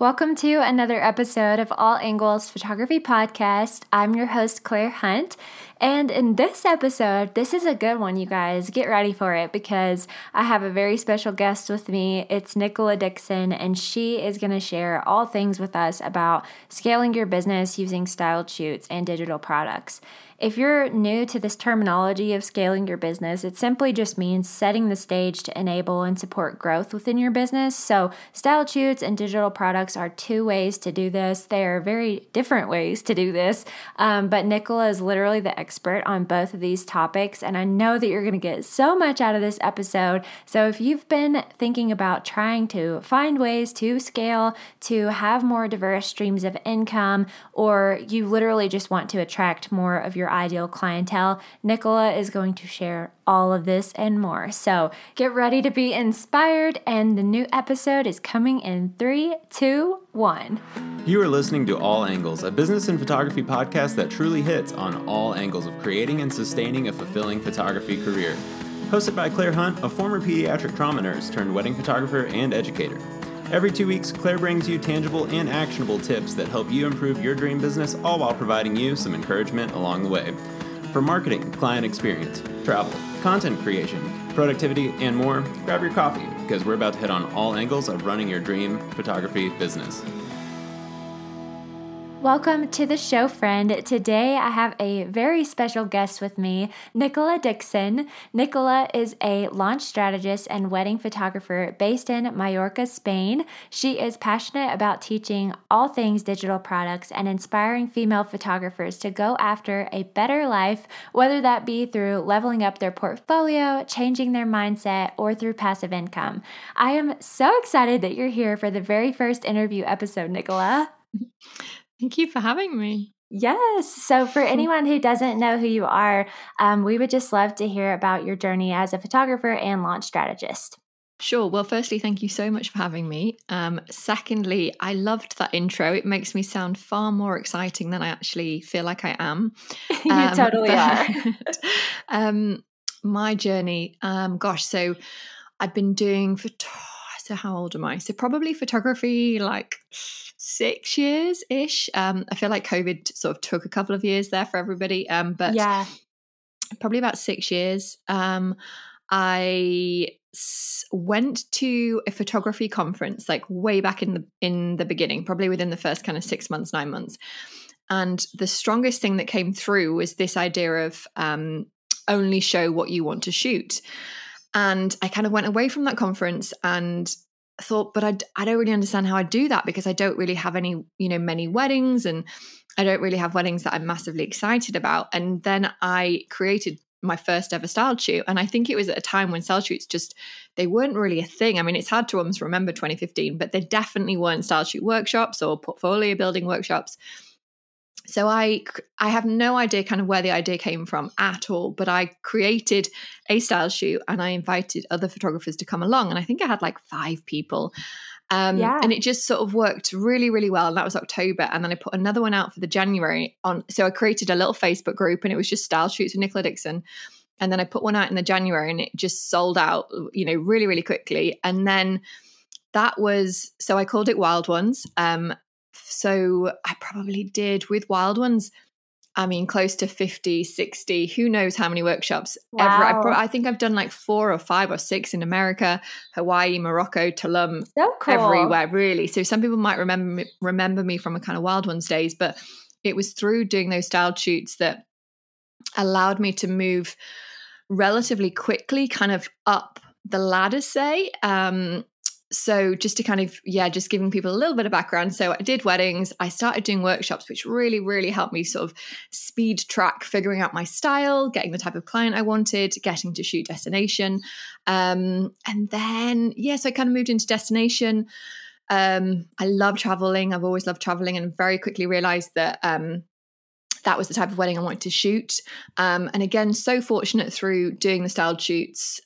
Welcome to another episode of All Angles Photography Podcast. I'm your host, Claire Hunt. And in this episode, this is a good one, you guys. Get ready for it because I have a very special guest with me. It's Nicola Dixon, and she is going to share all things with us about scaling your business using styled shoots and digital products. If you're new to this terminology of scaling your business, it simply just means setting the stage to enable and support growth within your business. So, style shoots and digital products are two ways to do this. They are very different ways to do this, um, but Nicola is literally the expert on both of these topics, and I know that you're going to get so much out of this episode. So, if you've been thinking about trying to find ways to scale, to have more diverse streams of income, or you literally just want to attract more of your your ideal clientele. Nicola is going to share all of this and more. So get ready to be inspired, and the new episode is coming in three, two, one. You are listening to All Angles, a business and photography podcast that truly hits on all angles of creating and sustaining a fulfilling photography career. Hosted by Claire Hunt, a former pediatric trauma nurse turned wedding photographer and educator. Every two weeks, Claire brings you tangible and actionable tips that help you improve your dream business, all while providing you some encouragement along the way. For marketing, client experience, travel, content creation, productivity, and more, grab your coffee because we're about to hit on all angles of running your dream photography business. Welcome to the show, friend. Today I have a very special guest with me, Nicola Dixon. Nicola is a launch strategist and wedding photographer based in Mallorca, Spain. She is passionate about teaching all things digital products and inspiring female photographers to go after a better life, whether that be through leveling up their portfolio, changing their mindset, or through passive income. I am so excited that you're here for the very first interview episode, Nicola. Thank you for having me. Yes. So, for anyone who doesn't know who you are, um, we would just love to hear about your journey as a photographer and launch strategist. Sure. Well, firstly, thank you so much for having me. Um, secondly, I loved that intro. It makes me sound far more exciting than I actually feel like I am. you um, totally but, are. um, my journey, um, gosh, so I've been doing for. So, how old am I? So, probably photography like six years ish. Um, I feel like COVID sort of took a couple of years there for everybody. Um, but yeah, probably about six years. Um, I s- went to a photography conference like way back in the in the beginning, probably within the first kind of six months, nine months. And the strongest thing that came through was this idea of um, only show what you want to shoot. And I kind of went away from that conference and thought, but I, I don't really understand how I do that because I don't really have any, you know, many weddings and I don't really have weddings that I'm massively excited about. And then I created my first ever style shoot. And I think it was at a time when style shoots just, they weren't really a thing. I mean, it's hard to almost remember 2015, but they definitely weren't style shoot workshops or portfolio building workshops. So I I have no idea kind of where the idea came from at all, but I created a style shoot and I invited other photographers to come along and I think I had like 5 people. Um, yeah. and it just sort of worked really really well and that was October and then I put another one out for the January on so I created a little Facebook group and it was just style shoots with Nicola Dixon and then I put one out in the January and it just sold out you know really really quickly and then that was so I called it Wild Ones um, so I probably did with Wild Ones. I mean, close to 50, 60, who knows how many workshops wow. ever. I, pro- I, think I've done like four or five or six in America, Hawaii, Morocco, Tulum, so cool. everywhere, really. So some people might remember me, remember me from a kind of Wild Ones days, but it was through doing those style shoots that allowed me to move relatively quickly, kind of up the ladder, say. Um, so just to kind of yeah just giving people a little bit of background. So i did weddings. I started doing workshops which really really helped me sort of speed track figuring out my style getting the type of client i wanted getting to shoot destination. Um, and then yes yeah, so i kind of moved into destination. Um, i love traveling. I've always loved traveling and very quickly realized that um, that was the type of wedding I wanted to shoot. Um, and again, so fortunate through doing the styled shoots.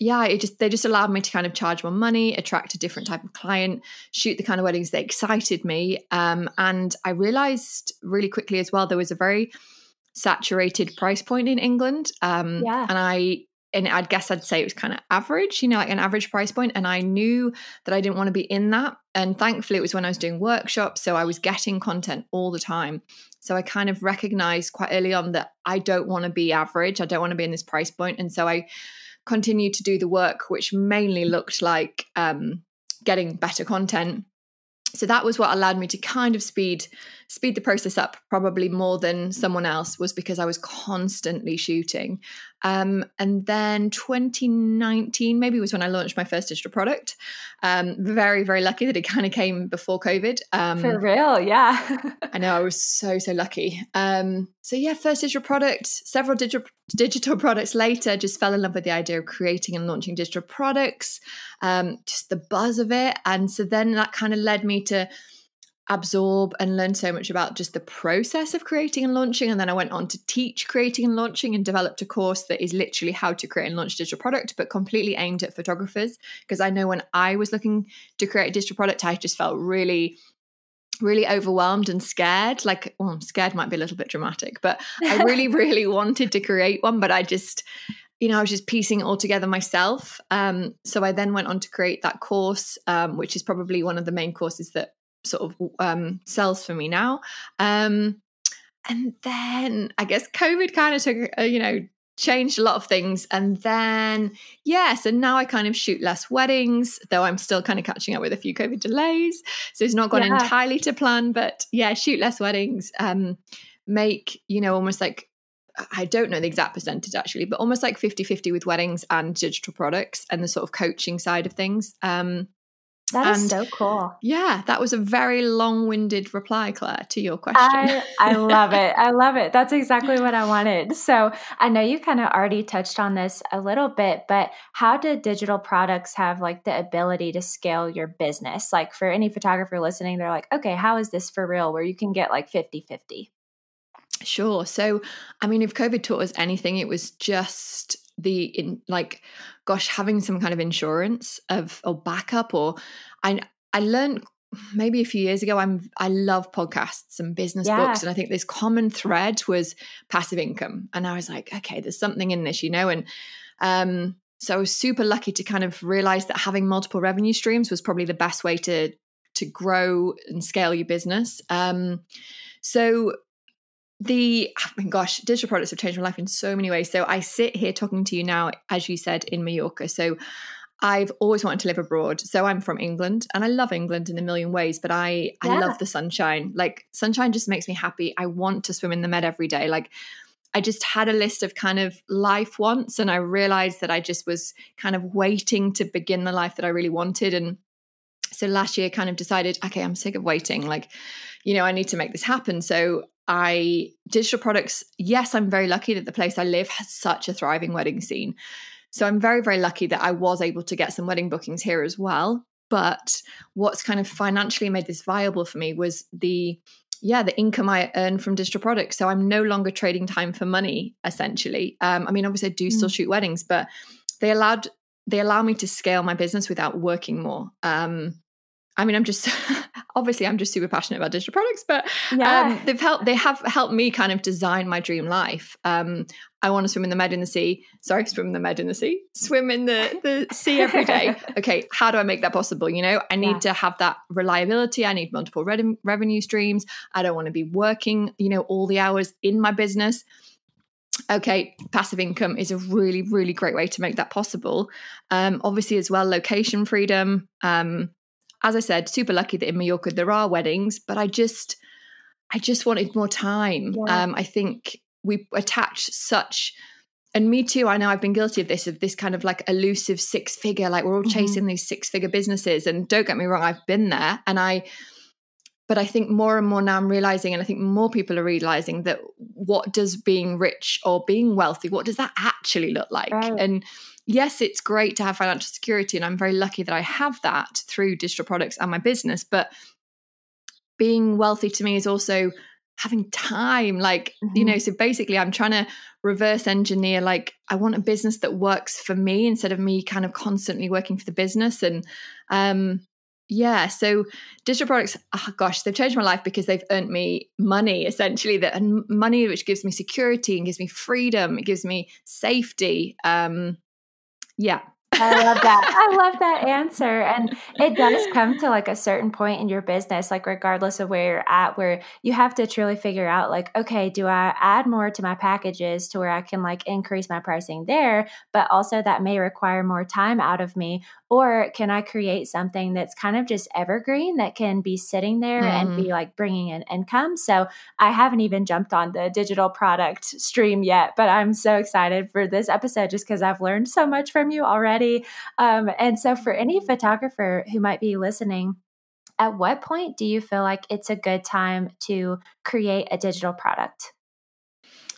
Yeah, it just they just allowed me to kind of charge more money, attract a different type of client, shoot the kind of weddings that excited me. Um, and I realized really quickly as well there was a very saturated price point in England. Um, yeah. And I and I'd guess I'd say it was kind of average, you know, like an average price point. And I knew that I didn't want to be in that. And thankfully, it was when I was doing workshops. So I was getting content all the time. So I kind of recognized quite early on that I don't want to be average. I don't want to be in this price point. And so I continued to do the work, which mainly looked like um, getting better content. So that was what allowed me to kind of speed speed the process up probably more than someone else was because i was constantly shooting um, and then 2019 maybe was when i launched my first digital product. Um, very very lucky that it kind of came before covid. Um, for real yeah. I know i was so so lucky. Um, so yeah first digital product several digital digital products later just fell in love with the idea of creating and launching digital products um, just the buzz of it. And so then that kind of led me to absorb and learn so much about just the process of creating and launching. And then I went on to teach creating and launching and developed a course that is literally how to create and launch digital product, but completely aimed at photographers. Because I know when I was looking to create a digital product, I just felt really really overwhelmed and scared like well scared might be a little bit dramatic but i really really wanted to create one but i just you know, I was just piecing it all together myself. Um, so I then went on to create that course, um, which is probably one of the main courses that sort of um, sells for me now. Um, and then I guess COVID kind of took, uh, you know, changed a lot of things. And then, yeah, so now I kind of shoot less weddings, though I'm still kind of catching up with a few COVID delays. So it's not gone yeah. entirely to plan, but yeah, shoot less weddings, um, make, you know, almost like I don't know the exact percentage actually, but almost like 50 50 with weddings and digital products and the sort of coaching side of things. Um, that is so cool. Yeah, that was a very long-winded reply, Claire, to your question. I, I love it. I love it. That's exactly what I wanted. So I know you kind of already touched on this a little bit, but how do digital products have like the ability to scale your business? Like for any photographer listening, they're like, okay, how is this for real where you can get like 50-50? Sure. So, I mean, if COVID taught us anything, it was just the in like gosh having some kind of insurance of or backup or i i learned maybe a few years ago i'm i love podcasts and business yeah. books and i think this common thread was passive income and i was like okay there's something in this you know and um so i was super lucky to kind of realize that having multiple revenue streams was probably the best way to to grow and scale your business um so the oh my gosh, digital products have changed my life in so many ways. So I sit here talking to you now, as you said, in Mallorca. So I've always wanted to live abroad. So I'm from England and I love England in a million ways, but I yeah. I love the sunshine. Like sunshine just makes me happy. I want to swim in the med every day. Like I just had a list of kind of life wants and I realized that I just was kind of waiting to begin the life that I really wanted and so last year kind of decided okay, I'm sick of waiting. Like you know, I need to make this happen. So I digital products, yes, I'm very lucky that the place I live has such a thriving wedding scene. So I'm very, very lucky that I was able to get some wedding bookings here as well. But what's kind of financially made this viable for me was the yeah the income i earn from digital products so i'm no longer trading time for money essentially um, i mean obviously i do mm. still shoot weddings but they allowed they allow me to scale my business without working more um, I mean, I'm just obviously I'm just super passionate about digital products, but yeah. um, they've helped. They have helped me kind of design my dream life. Um, I want to swim in the med in the sea. Sorry, swim in the med in the sea. Swim in the the sea every day. okay, how do I make that possible? You know, I need yeah. to have that reliability. I need multiple re- revenue streams. I don't want to be working, you know, all the hours in my business okay, passive income is a really, really great way to make that possible. Um, obviously, as well, location freedom. Um, as I said, super lucky that in Mallorca there are weddings, but I just, I just wanted more time. Yeah. Um, I think we attach such, and me too. I know I've been guilty of this, of this kind of like elusive six figure, like we're all mm-hmm. chasing these six figure businesses. And don't get me wrong, I've been there, and I. But I think more and more now I'm realizing, and I think more people are realizing that what does being rich or being wealthy, what does that actually look like? Right. And yes, it's great to have financial security, and I'm very lucky that I have that through digital products and my business. But being wealthy to me is also having time like mm-hmm. you know so basically i'm trying to reverse engineer like i want a business that works for me instead of me kind of constantly working for the business and um Yeah, so digital products, oh gosh, they've changed my life because they've earned me money essentially. That and money which gives me security and gives me freedom, it gives me safety. Um, yeah, I love that. I love that answer. And it does come to like a certain point in your business, like regardless of where you're at, where you have to truly figure out, like, okay, do I add more to my packages to where I can like increase my pricing there? But also that may require more time out of me. Or can I create something that's kind of just evergreen that can be sitting there mm-hmm. and be mm-hmm. like bringing in income? So I haven't even jumped on the digital product stream yet, but I'm so excited for this episode just because I've learned so much from you already. Um, and so for any photographer who might be listening, at what point do you feel like it's a good time to create a digital product?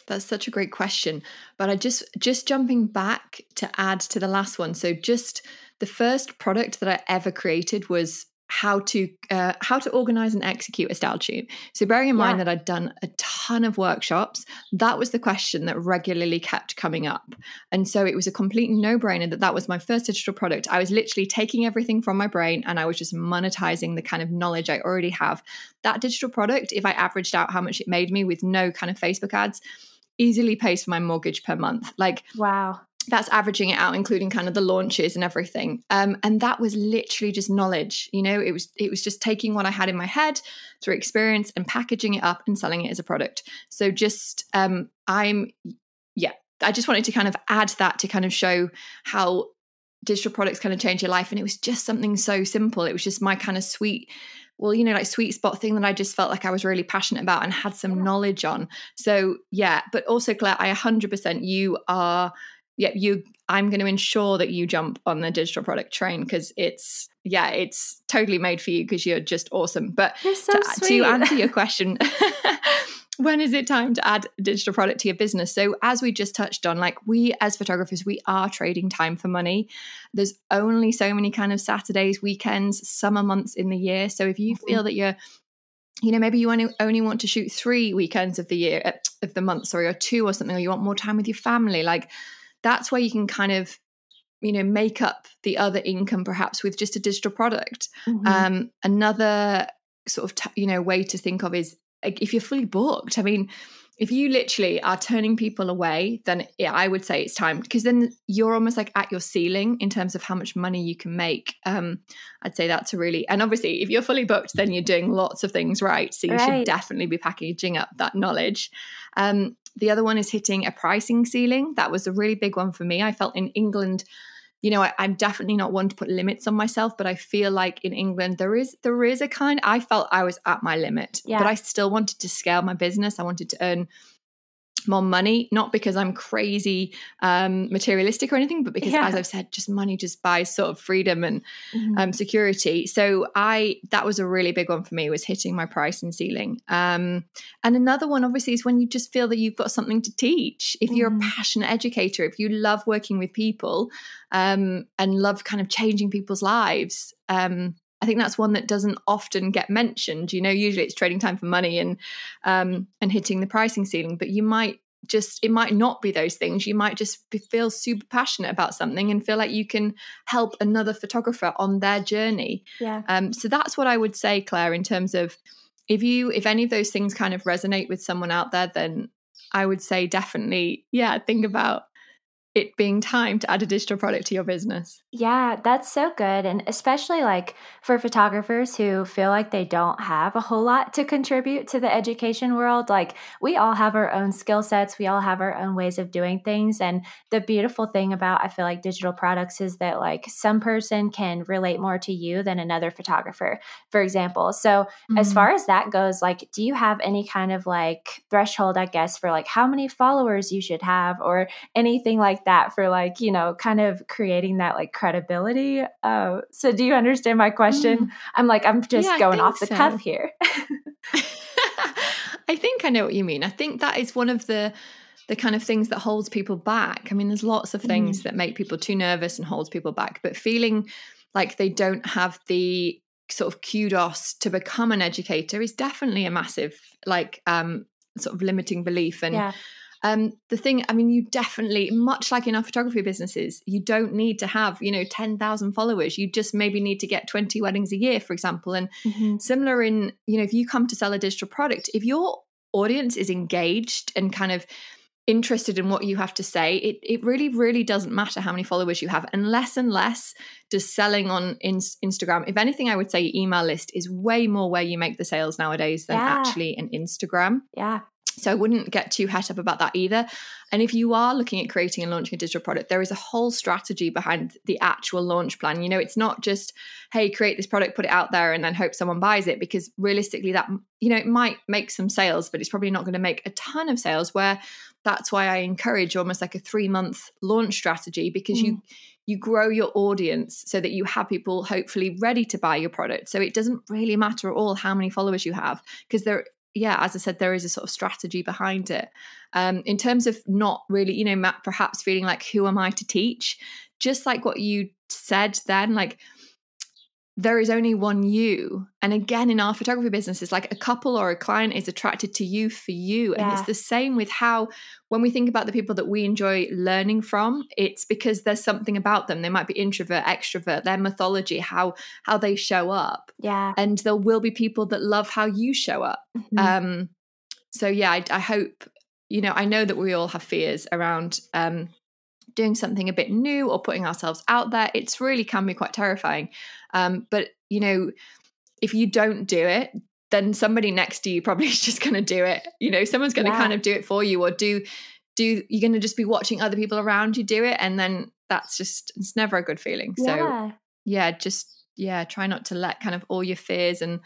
That's such a great question. But I just just jumping back to add to the last one. So just the first product that I ever created was how to uh, how to organize and execute a style shoot. So bearing in yeah. mind that I'd done a ton of workshops, that was the question that regularly kept coming up. And so it was a complete no-brainer that that was my first digital product. I was literally taking everything from my brain and I was just monetizing the kind of knowledge I already have. That digital product, if I averaged out how much it made me with no kind of Facebook ads, easily pays for my mortgage per month. Like, wow. That's averaging it out, including kind of the launches and everything. Um, and that was literally just knowledge. You know, it was it was just taking what I had in my head through experience and packaging it up and selling it as a product. So just um, I'm yeah, I just wanted to kind of add that to kind of show how digital products kind of change your life. And it was just something so simple. It was just my kind of sweet well, you know, like sweet spot thing that I just felt like I was really passionate about and had some knowledge on. So, yeah, but also, Claire, I 100% you are, yeah, you, I'm going to ensure that you jump on the digital product train because it's, yeah, it's totally made for you because you're just awesome. But so to, to answer your question, when is it time to add digital product to your business? So, as we just touched on, like we as photographers, we are trading time for money. There's only so many kind of Saturdays, weekends, summer months in the year. So, if you feel mm-hmm. that you're you know maybe you only, want to shoot three weekends of the year uh, of the month sorry or two or something or you want more time with your family like that's where you can kind of you know make up the other income perhaps with just a digital product mm-hmm. um, another sort of t- you know way to think of is if you're fully booked, I mean, if you literally are turning people away, then yeah, I would say it's time because then you're almost like at your ceiling in terms of how much money you can make. Um, I'd say that's a really, and obviously, if you're fully booked, then you're doing lots of things right. So you right. should definitely be packaging up that knowledge. Um, the other one is hitting a pricing ceiling. That was a really big one for me. I felt in England you know I, am definitely not one to put limits on myself but i feel like in england there is there is a kind i felt i was at my limit yeah. but i still wanted to scale my business i wanted to earn more money not because i'm crazy um, materialistic or anything but because yeah. as i've said just money just buys sort of freedom and mm-hmm. um, security so i that was a really big one for me was hitting my pricing ceiling um, and another one obviously is when you just feel that you've got something to teach if you're mm-hmm. a passionate educator if you love working with people um, and love kind of changing people's lives um, I think that's one that doesn't often get mentioned. You know, usually it's trading time for money and um, and hitting the pricing ceiling, but you might just it might not be those things. You might just be, feel super passionate about something and feel like you can help another photographer on their journey. Yeah. Um, so that's what I would say, Claire, in terms of if you if any of those things kind of resonate with someone out there, then I would say definitely, yeah, think about it being time to add a digital product to your business. Yeah, that's so good. And especially like for photographers who feel like they don't have a whole lot to contribute to the education world, like we all have our own skill sets, we all have our own ways of doing things. And the beautiful thing about I feel like digital products is that like some person can relate more to you than another photographer, for example. So, mm-hmm. as far as that goes, like, do you have any kind of like threshold, I guess, for like how many followers you should have or anything like like that for like you know kind of creating that like credibility uh, so do you understand my question mm. i'm like i'm just yeah, going off the so. cuff here i think i know what you mean i think that is one of the the kind of things that holds people back i mean there's lots of things mm. that make people too nervous and holds people back but feeling like they don't have the sort of kudos to become an educator is definitely a massive like um sort of limiting belief and yeah Um, the thing, I mean, you definitely, much like in our photography businesses, you don't need to have, you know, 10,000 followers. You just maybe need to get 20 weddings a year, for example. And mm-hmm. similar in, you know, if you come to sell a digital product, if your audience is engaged and kind of interested in what you have to say, it, it really, really doesn't matter how many followers you have. And less and less does selling on in, Instagram. If anything, I would say email list is way more where you make the sales nowadays than yeah. actually an Instagram. Yeah. So I wouldn't get too het up about that either. And if you are looking at creating and launching a digital product, there is a whole strategy behind the actual launch plan. You know, it's not just, hey, create this product, put it out there, and then hope someone buys it, because realistically, that, you know, it might make some sales, but it's probably not going to make a ton of sales. Where that's why I encourage almost like a three month launch strategy because mm. you you grow your audience so that you have people hopefully ready to buy your product. So it doesn't really matter at all how many followers you have because there yeah, as I said, there is a sort of strategy behind it. Um, in terms of not really, you know, perhaps feeling like, who am I to teach? Just like what you said then, like there is only one you. And again, in our photography business, it's like a couple or a client is attracted to you for you. And it's the same with how, when we think about the people that we enjoy learning from, it's because there's something about them. They might be introvert, extrovert, their mythology, how how they show up. Yeah. And there will be people that love how you show up. Mm-hmm. Um, so yeah, I, I hope, you know, I know that we all have fears around um doing something a bit new or putting ourselves out there. It's really can be quite terrifying. Um, but you know, if you don't do it, then somebody next to you probably is just going to do it. You know, someone's going to yeah. kind of do it for you, or do do you're going to just be watching other people around you do it, and then that's just it's never a good feeling. So yeah, yeah just yeah, try not to let kind of all your fears and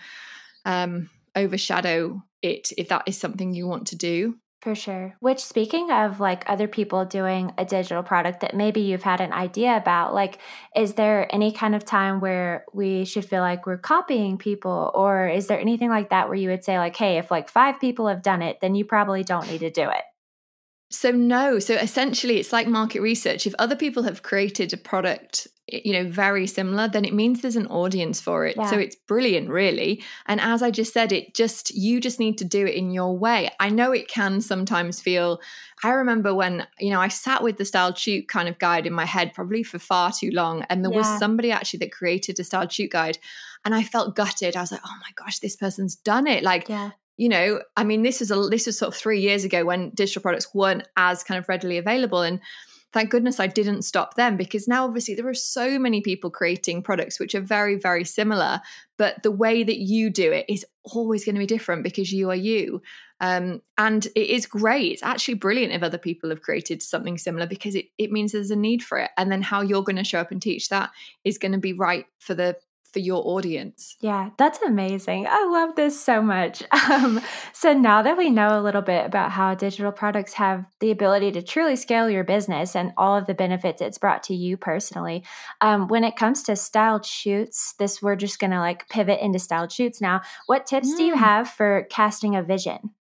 um, overshadow it if that is something you want to do. For sure. Which, speaking of like other people doing a digital product that maybe you've had an idea about, like, is there any kind of time where we should feel like we're copying people? Or is there anything like that where you would say, like, hey, if like five people have done it, then you probably don't need to do it? So, no. So, essentially, it's like market research. If other people have created a product you know very similar then it means there's an audience for it yeah. so it's brilliant really and as i just said it just you just need to do it in your way i know it can sometimes feel i remember when you know i sat with the styled shoot kind of guide in my head probably for far too long and there yeah. was somebody actually that created a styled shoot guide and i felt gutted i was like oh my gosh this person's done it like yeah you know i mean this was a this was sort of three years ago when digital products weren't as kind of readily available and thank goodness I didn't stop them because now obviously there are so many people creating products which are very, very similar, but the way that you do it is always going to be different because you are you. Um, and it is great. It's actually brilliant if other people have created something similar because it, it means there's a need for it. And then how you're going to show up and teach that is going to be right for the for your audience. Yeah, that's amazing. I love this so much. Um, so now that we know a little bit about how digital products have the ability to truly scale your business and all of the benefits it's brought to you personally, um, when it comes to styled shoots, this we're just gonna like pivot into styled shoots now. What tips mm. do you mm. have for casting a vision?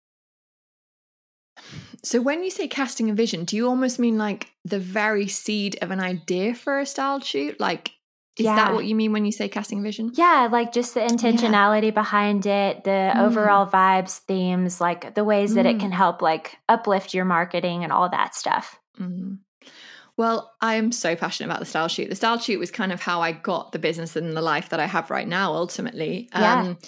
So when you say casting a vision, do you almost mean like the very seed of an idea for a styled shoot? Like is yeah. that what you mean when you say casting vision? Yeah, like just the intentionality yeah. behind it, the mm. overall vibes, themes, like the ways that it can mm. help like uplift your marketing and all that stuff. Mm. Well, I am so passionate about the style shoot. The style shoot was kind of how I got the business and the life that I have right now ultimately. Yeah. Um,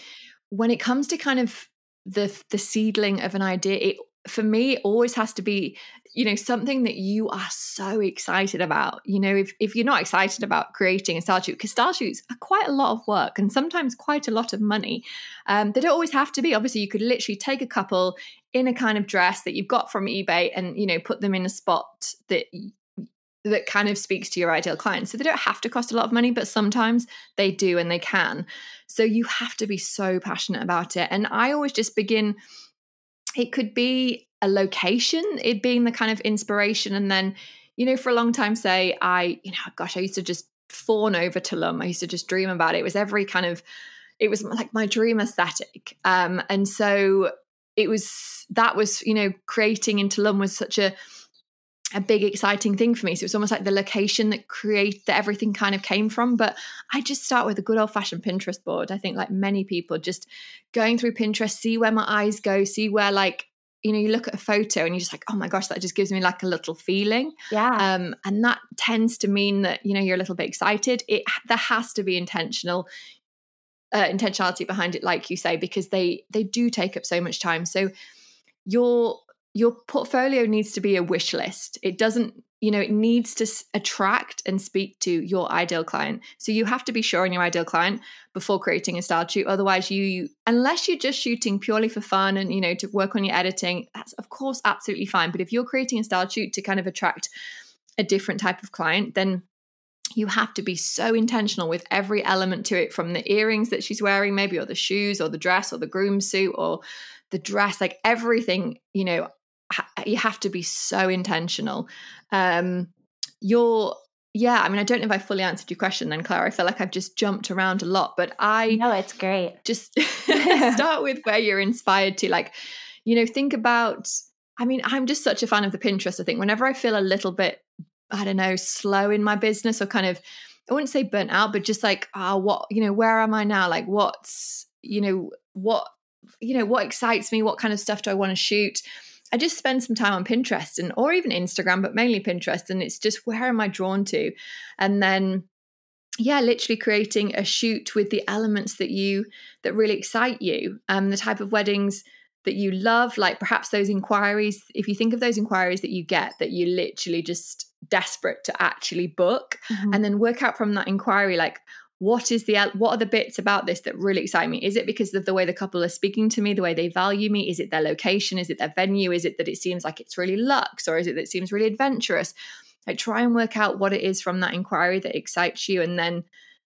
when it comes to kind of the the seedling of an idea, it for me it always has to be you know something that you are so excited about. You know if, if you're not excited about creating a style shoot because style shoots are quite a lot of work and sometimes quite a lot of money. Um, they don't always have to be. Obviously you could literally take a couple in a kind of dress that you've got from ebay and you know put them in a spot that that kind of speaks to your ideal client. So they don't have to cost a lot of money but sometimes they do and they can. So you have to be so passionate about it. And i always just begin it could be a location, it being the kind of inspiration. And then, you know, for a long time, say, I, you know, gosh, I used to just fawn over Tulum. I used to just dream about it. It was every kind of, it was like my dream aesthetic. Um, and so it was, that was, you know, creating in Tulum was such a, a big exciting thing for me. So it's almost like the location that create that everything kind of came from. But i just start with a good old fashioned pinterest board. I think like many people just going through pinterest see where my eyes go see where like you know you look at a photo and you're just like oh my gosh that just gives me like a little feeling. Yeah. Um, and that tends to mean that you know you're a little bit excited. It there has to be intentional uh, intentionality behind it like you say because they they do take up so much time. So your your portfolio needs to be a wish list. It doesn't you know it needs to attract and speak to your ideal client. So you have to be sure on your ideal client before creating a style shoot otherwise you unless you're just shooting purely for fun and you know to work on your editing that's of course absolutely fine. But if you're creating a style shoot to kind of attract a different type of client then you have to be so intentional with every element to it from the earrings that she's wearing maybe or the shoes or the dress or the groom suit or the dress like everything you know you have to be so intentional. Um you're yeah i mean i don't know if i fully answered your question then claire i feel like i've just jumped around a lot but i know it's great. just start with where you're inspired to like you know think about i mean i'm just such a fan of the pinterest i think. Whenever i feel a little bit i don't know slow in my business or kind of i wouldn't say burnt out but just like oh what you know where am i now? Like what's you know what you know what excites me? What kind of stuff do i want to shoot I just spend some time on Pinterest and or even Instagram, but mainly Pinterest. And it's just where am I drawn to? And then yeah, literally creating a shoot with the elements that you that really excite you. Um, the type of weddings that you love, like perhaps those inquiries, if you think of those inquiries that you get that you literally just desperate to actually book, mm-hmm. and then work out from that inquiry, like what is the what are the bits about this that really excite me? Is it because of the way the couple are speaking to me the way they value me? Is it their location? Is it their venue? Is it that it seems like it's really luxe or is it that it seems really adventurous? Like try and work out what it is from that inquiry that excites you and then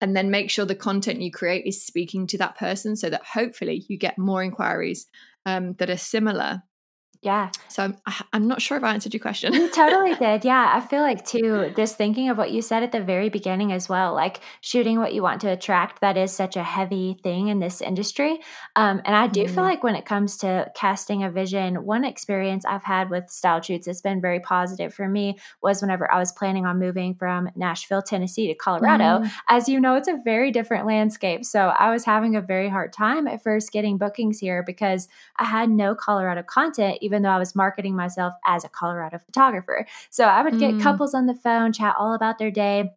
and then make sure the content you create is speaking to that person so that hopefully you get more inquiries um, that are similar yeah. So I'm, I'm not sure if I answered your question. You totally did. Yeah. I feel like, too, just thinking of what you said at the very beginning as well, like shooting what you want to attract, that is such a heavy thing in this industry. Um, and I do mm. feel like when it comes to casting a vision, one experience I've had with style shoots that's been very positive for me was whenever I was planning on moving from Nashville, Tennessee to Colorado. Mm. As you know, it's a very different landscape. So I was having a very hard time at first getting bookings here because I had no Colorado content even though I was marketing myself as a Colorado photographer. So I would get mm. couples on the phone, chat all about their day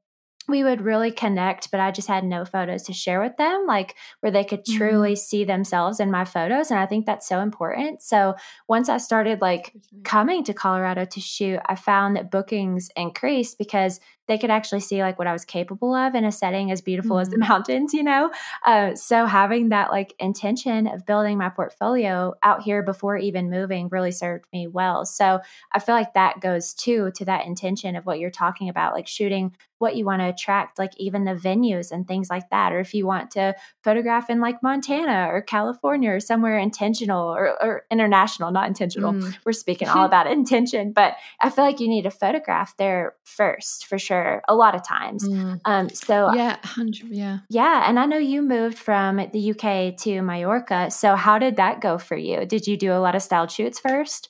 we would really connect, but I just had no photos to share with them, like where they could truly mm. see themselves in my photos. And I think that's so important. So once I started like coming to Colorado to shoot, I found that bookings increased because they could actually see like what I was capable of in a setting as beautiful mm. as the mm-hmm. mountains, you know? Uh, so having that like intention of building my portfolio out here before even moving really served me well. So I feel like that goes too to that intention of what you're talking about, like shooting what you want to attract, like even the venues and things like that. Or if you want to photograph in like Montana or California or somewhere intentional or, or international, not intentional. Mm. We're speaking all about intention, but I feel like you need to photograph there first for sure, a lot of times. Mm. Um, so yeah, 100, yeah. Yeah. And I know you moved from the UK to Mallorca. So how did that go for you? Did you do a lot of style shoots first?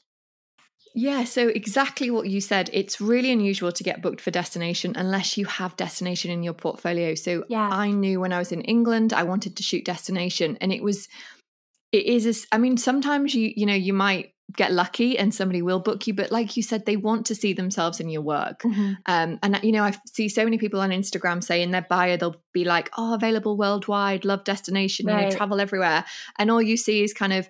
Yeah, so exactly what you said. It's really unusual to get booked for destination unless you have destination in your portfolio. So yeah. I knew when I was in England, I wanted to shoot destination, and it was, it is. A, I mean, sometimes you you know you might get lucky and somebody will book you, but like you said, they want to see themselves in your work. Mm-hmm. Um, and you know, I see so many people on Instagram say in their bio they'll be like, "Oh, available worldwide, love destination, right. you know, travel everywhere," and all you see is kind of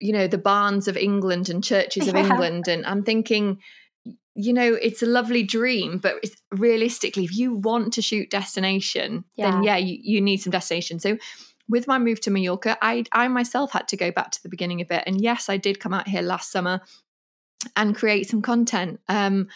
you know the barns of england and churches of yeah. england and i'm thinking you know it's a lovely dream but realistically if you want to shoot destination yeah. then yeah you, you need some destination so with my move to mallorca i i myself had to go back to the beginning of it. And yes i did come out here last summer and create some content. Um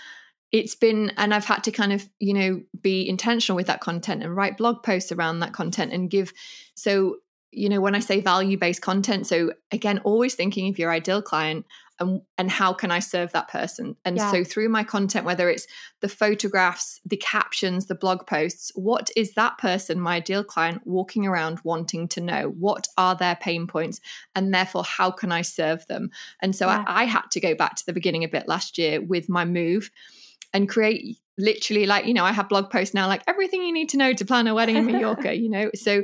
it's been and i've had to kind of you know be intentional with that content and write blog posts around that content and give so you know when i say value based content so again always thinking of your ideal client and and how can i serve that person? And yeah. so through my content whether it's the photographs the captions the blog posts what is that person my ideal client walking around wanting to know? What are their pain points? And therefore how can i serve them? And so yeah. I, I had to go back to the beginning a bit last year with my move and create literally like you know i have blog posts now like everything you need to know to plan a wedding in mallorca you know? So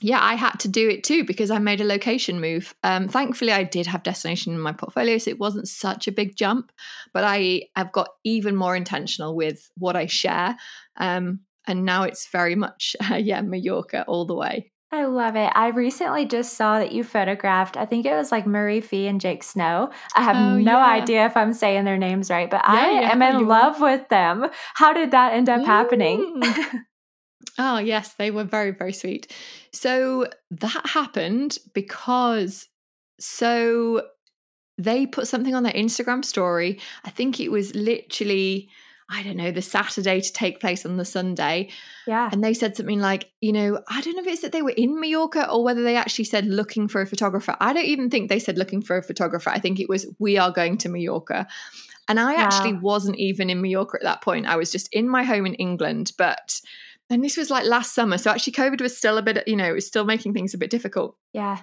yeah, I had to do it too because I made a location move. Um, thankfully, I did have destination in my portfolio, so it wasn't such a big jump. But I have got even more intentional with what I share, um, and now it's very much uh, yeah Mallorca all the way. I love it. I recently just saw that you photographed, I think it was like Marie Fe and Jake Snow. I have oh, no yeah. idea if I'm saying their names right, but yeah, I yeah, am in love are. with them. How did that end up mm. happening? Oh, yes, they were very, very sweet. So that happened because so they put something on their Instagram story. I think it was literally, I don't know, the Saturday to take place on the Sunday. Yeah. And they said something like, you know, I don't know if it's that they were in Mallorca or whether they actually said looking for a photographer. I don't even think they said looking for a photographer. I think it was, we are going to Mallorca. And I wow. actually wasn't even in Mallorca at that point. I was just in my home in England, but and this was like last summer. So actually, COVID was still a bit, you know, it was still making things a bit difficult. Yeah.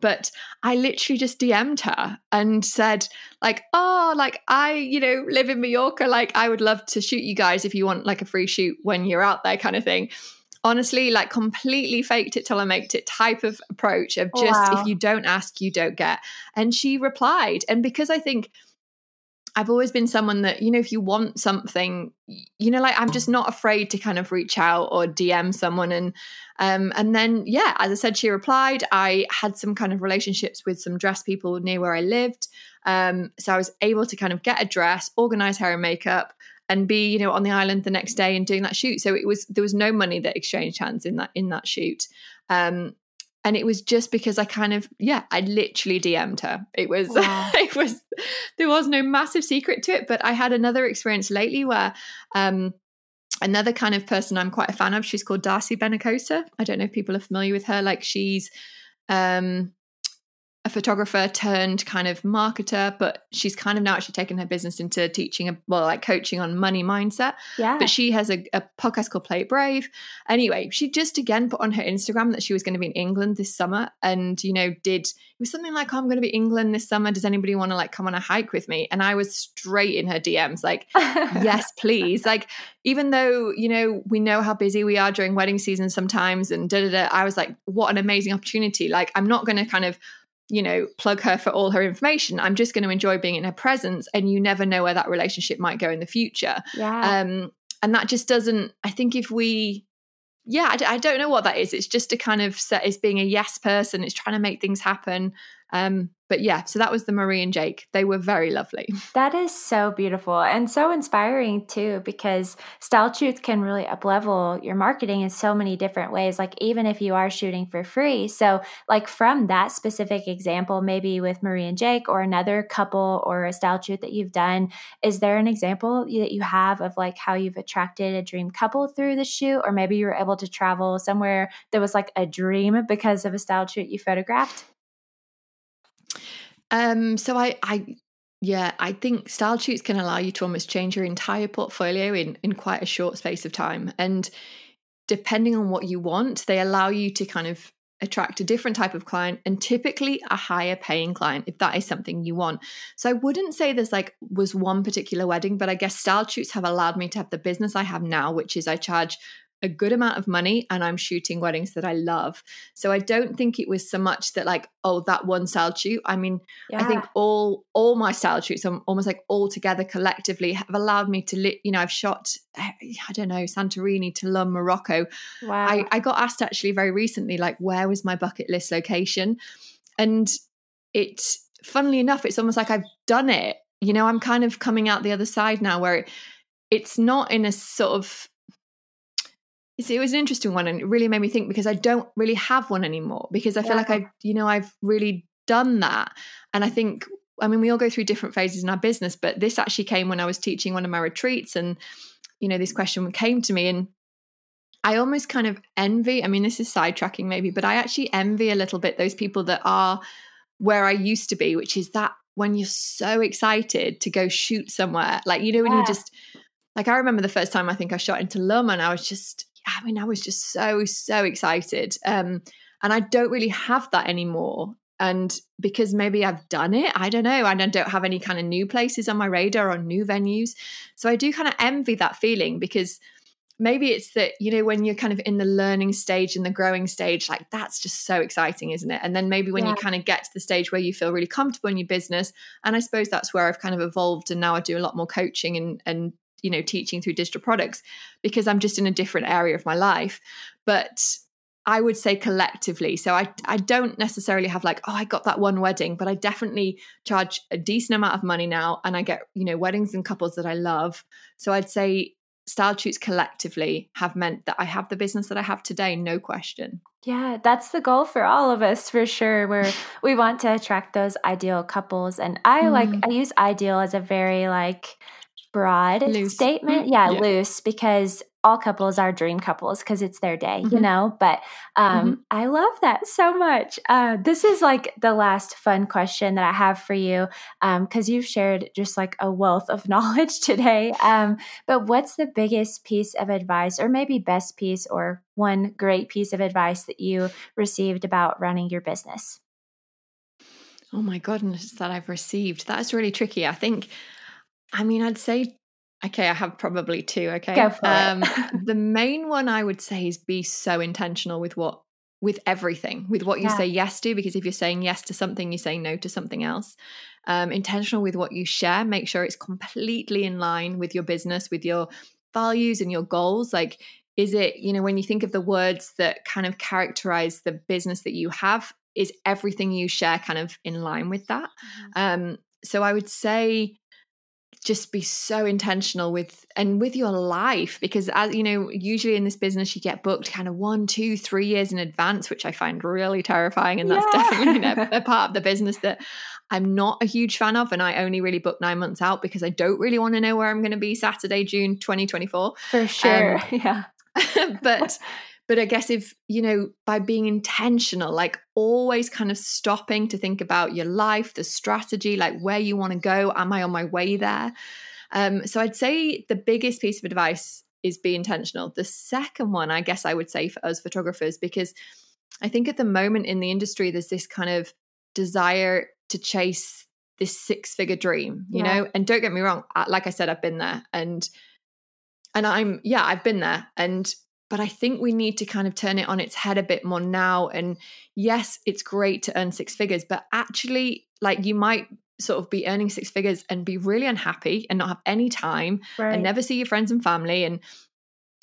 But I literally just DM'd her and said, like, oh, like I, you know, live in Mallorca. Like, I would love to shoot you guys if you want like a free shoot when you're out there, kind of thing. Honestly, like completely faked it till I make it type of approach of oh, just wow. if you don't ask, you don't get. And she replied. And because I think I've always been someone that, you know, if you want something, you know, like I'm just not afraid to kind of reach out or DM someone. And um, and then yeah, as I said, she replied. I had some kind of relationships with some dress people near where I lived. Um, so I was able to kind of get a dress, organize hair and makeup, and be, you know, on the island the next day and doing that shoot. So it was there was no money that exchanged hands in that in that shoot. Um, and it was just because I kind of yeah I literally DM'd her. It was wow. Was there was no massive secret to it, but I had another experience lately where um another kind of person I'm quite a fan of. She's called Darcy Benincosa. I don't know if people are familiar with her. Like she's um a photographer turned kind of marketer, but she's kind of now actually taken her business into teaching, well, like coaching on money mindset. Yeah. But she has a, a, podcast called Play It Brave. Anyway, she just again put on her Instagram that she was going to be in England this summer and, you know, did, it was something like, oh, I'm going to be in England this summer. Does anybody want to like come on a hike with me? And I was straight in her DMs, like, yes, please. Like, even though, you know, we know how busy we are during wedding season sometimes and da da da, I was like, what an amazing opportunity. Like, I'm not going to kind of, you know, plug her for all her information. I'm just going to enjoy being in her presence. And you never know where that relationship might go in the future. Yeah. Um, and that just doesn't, I think if we, yeah, I, I don't know what that is. It's just a kind of set as being a yes person. It's trying to make things happen. Um, but yeah, so that was the Marie and Jake. They were very lovely. That is so beautiful and so inspiring too, because Style Shoots can really uplevel your marketing in so many different ways. Like even if you are shooting for free. So like from that specific example, maybe with Marie and Jake or another couple or a Style Shoot that you've done, is there an example that you have of like how you've attracted a dream couple through the shoot? Or maybe you were able to travel somewhere that was like a dream because of a Style Shoot you photographed? Um, so I, I, yeah, I think style shoots can allow you to almost change your entire portfolio in in quite a short space of time, and depending on what you want, they allow you to kind of attract a different type of client and typically a higher paying client if that is something you want. So I wouldn't say there's like was one particular wedding, but I guess style shoots have allowed me to have the business I have now, which is I charge a good amount of money and I'm shooting weddings that I love. So I don't think it was so much that like, oh, that one style shoot. I mean, yeah. I think all all my style shoots, I'm almost like all together collectively have allowed me to li- you know, I've shot eh, I don't know, Santorini, Tulum, Morocco. Wow. I, I got asked actually very recently, like, where was my bucket list location? And it funnily enough, it's almost like I've done it. You know, I'm kind of coming out the other side now where it, it's not in a sort of it was an interesting one and it really made me think because I don't really have one anymore because I feel yeah. like I, you know, I've really done that. And I think, I mean, we all go through different phases in our business, but this actually came when I was teaching one of my retreats and, you know, this question came to me and I almost kind of envy, I mean, this is sidetracking maybe, but I actually envy a little bit those people that are where I used to be, which is that when you're so excited to go shoot somewhere, like, you know, when yeah. you just, like, I remember the first time I think I shot into Lum and I was just, I mean, I was just so, so excited. Um, and I don't really have that anymore. And because maybe I've done it, I don't know. And I don't have any kind of new places on my radar or new venues. So I do kind of envy that feeling because maybe it's that you know when you're kind of in the learning stage and the growing stage like that's just so exciting isn't it and then maybe when yeah. you kind of get to the stage where you feel really comfortable in your business and i suppose that's where i've kind of evolved and now i do a lot more coaching and and you know teaching through digital products because i'm just in a different area of my life but I would say collectively. So I I don't necessarily have like, oh, I got that one wedding, but I definitely charge a decent amount of money now and I get, you know, weddings and couples that I love. So I'd say style shoots collectively have meant that I have the business that I have today, no question. Yeah, that's the goal for all of us for sure. Where we want to attract those ideal couples. And I mm. like I use ideal as a very like broad loose. statement. Mm, yeah, yeah, loose because all couples are dream couples because it's their day, mm-hmm. you know. But um, mm-hmm. I love that so much. Uh, this is like the last fun question that I have for you Um, because um, you've shared just like a wealth of knowledge today. Um, but what's the biggest piece of advice, or maybe best piece, or one great piece of advice that you received about running your business? Oh my goodness, that I've received. That's really tricky. I think I mean, I'd say, okay, I have probably two. Okay. Go for um, it. the main one I would say is be so intentional with what, with everything, with what you yeah. say yes to, because if you're saying yes to something, you say no to something else. Um, intentional with what you share, make sure it's completely in line with your business, with your values and your goals. Like, is it, you know, when you think of the words that kind of characterize the business that you have, is everything you share kind of in line with that? Mm-hmm. Um, so I would say just be so intentional with and with your life because as you know usually in this business you get booked kind of one two three years in advance which i find really terrifying and that's yeah. definitely a, a part of the business that i'm not a huge fan of and i only really book nine months out because i don't really want to know where i'm going to be saturday june 2024 for sure um, yeah but but I guess if, you know, by being intentional, like always kind of stopping to think about your life, the strategy, like where you want to go, am I on my way there? Um, so I'd say the biggest piece of advice is be intentional. The second one, I guess I would say for us photographers, because I think at the moment in the industry, there's this kind of desire to chase this six figure dream, you yeah. know? And don't get me wrong, like I said, I've been there and and I'm yeah, I've been there and but I think we need to kind of turn it on its head a bit more now. And yes, it's great to earn six figures, but actually, like you might sort of be earning six figures and be really unhappy and not have any time right. and never see your friends and family. And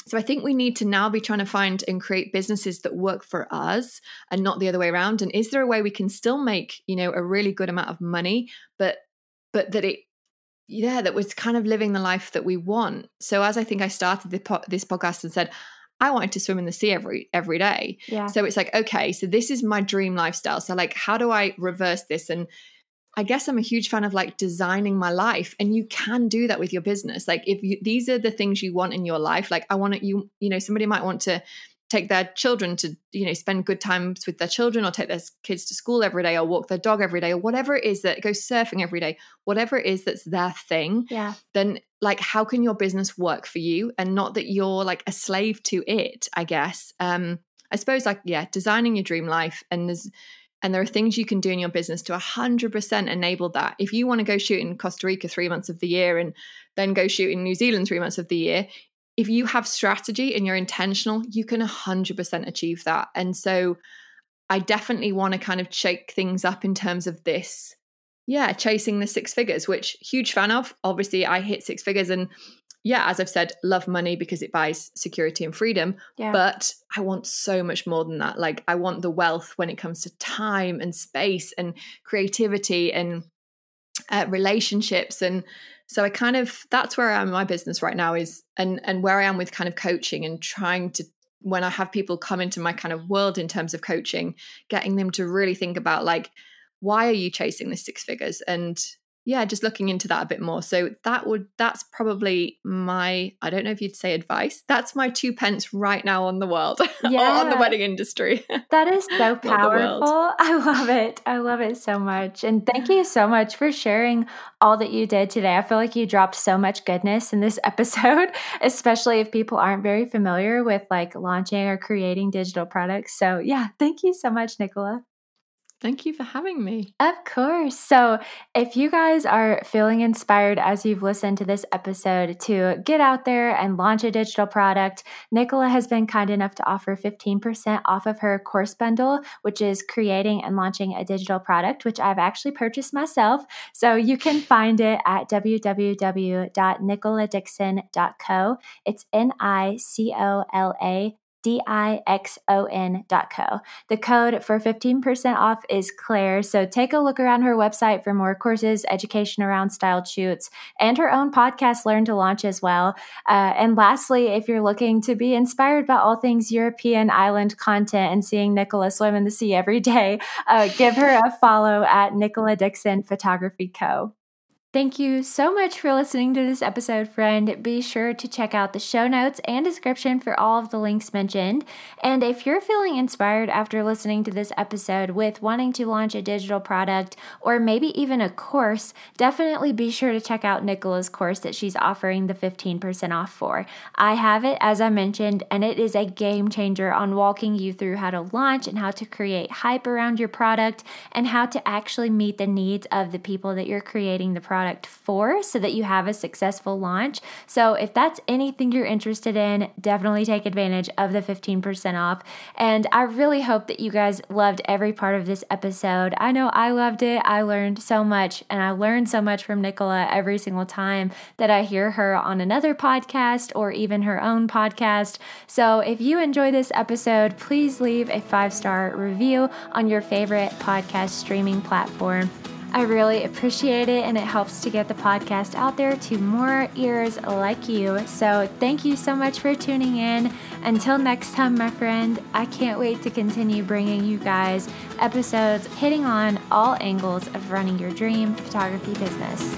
so I think we need to now be trying to find and create businesses that work for us and not the other way around. And is there a way we can still make, you know, a really good amount of money, but but that it yeah, that was kind of living the life that we want. So as I think I started po- this podcast and said, I wanted to swim in the sea every every day. Yeah. So it's like, okay, so this is my dream lifestyle. So like how do I reverse this? And I guess I'm a huge fan of like designing my life and you can do that with your business. Like if you, these are the things you want in your life, like I want to you you know somebody might want to take their children to you know spend good times with their children or take their kids to school every day or walk their dog every day or whatever it is that go surfing every day whatever it is that's their thing yeah then like how can your business work for you and not that you're like a slave to it i guess um i suppose like yeah designing your dream life and there's and there are things you can do in your business to 100% enable that. If you want to go shoot in Costa Rica three months of the year and then go shoot in New Zealand three months of the year, if you have strategy and you're intentional, you can 100% achieve that. And so I definitely want to kind of shake things up in terms of this. Yeah, chasing the six figures, which huge fan of. Obviously, I hit six figures and yeah, as I've said, love money because it buys security and freedom. Yeah. But I want so much more than that. Like I want the wealth when it comes to time and space and creativity and uh, relationships and so i kind of that's where i am in my business right now is and and where i am with kind of coaching and trying to when i have people come into my kind of world in terms of coaching getting them to really think about like why are you chasing the six figures and yeah, just looking into that a bit more. So that would that's probably my I don't know if you'd say advice. That's my two pence right now on the world. Yeah. on the wedding industry. that is so powerful. I love it. I love it so much. And thank you so much for sharing all that you did today. I feel like you dropped so much goodness in this episode, especially if people aren't very familiar with like launching or creating digital products. So yeah, thank you so much, Nicola. Thank you for having me. Of course. So, if you guys are feeling inspired as you've listened to this episode to get out there and launch a digital product, Nicola has been kind enough to offer 15% off of her course bundle, which is creating and launching a digital product, which I've actually purchased myself. So, you can find it at www.nicoladixon.co. It's N I C O L A D-I-X-O-N.co. The code for 15% off is Claire, so take a look around her website for more courses, education around styled shoots, and her own podcast, Learn to Launch as well. Uh, and lastly, if you're looking to be inspired by all things European island content and seeing Nicola swim in the sea every day, uh, give her a follow at Nicola Dixon Photography Co. Thank you so much for listening to this episode, friend. Be sure to check out the show notes and description for all of the links mentioned. And if you're feeling inspired after listening to this episode with wanting to launch a digital product or maybe even a course, definitely be sure to check out Nicola's course that she's offering the 15% off for. I have it, as I mentioned, and it is a game changer on walking you through how to launch and how to create hype around your product and how to actually meet the needs of the people that you're creating the product product for so that you have a successful launch. So, if that's anything you're interested in, definitely take advantage of the 15% off. And I really hope that you guys loved every part of this episode. I know I loved it. I learned so much, and I learned so much from Nicola every single time that I hear her on another podcast or even her own podcast. So, if you enjoy this episode, please leave a five star review on your favorite podcast streaming platform. I really appreciate it and it helps to get the podcast out there to more ears like you. So, thank you so much for tuning in. Until next time, my friend, I can't wait to continue bringing you guys episodes hitting on all angles of running your dream photography business.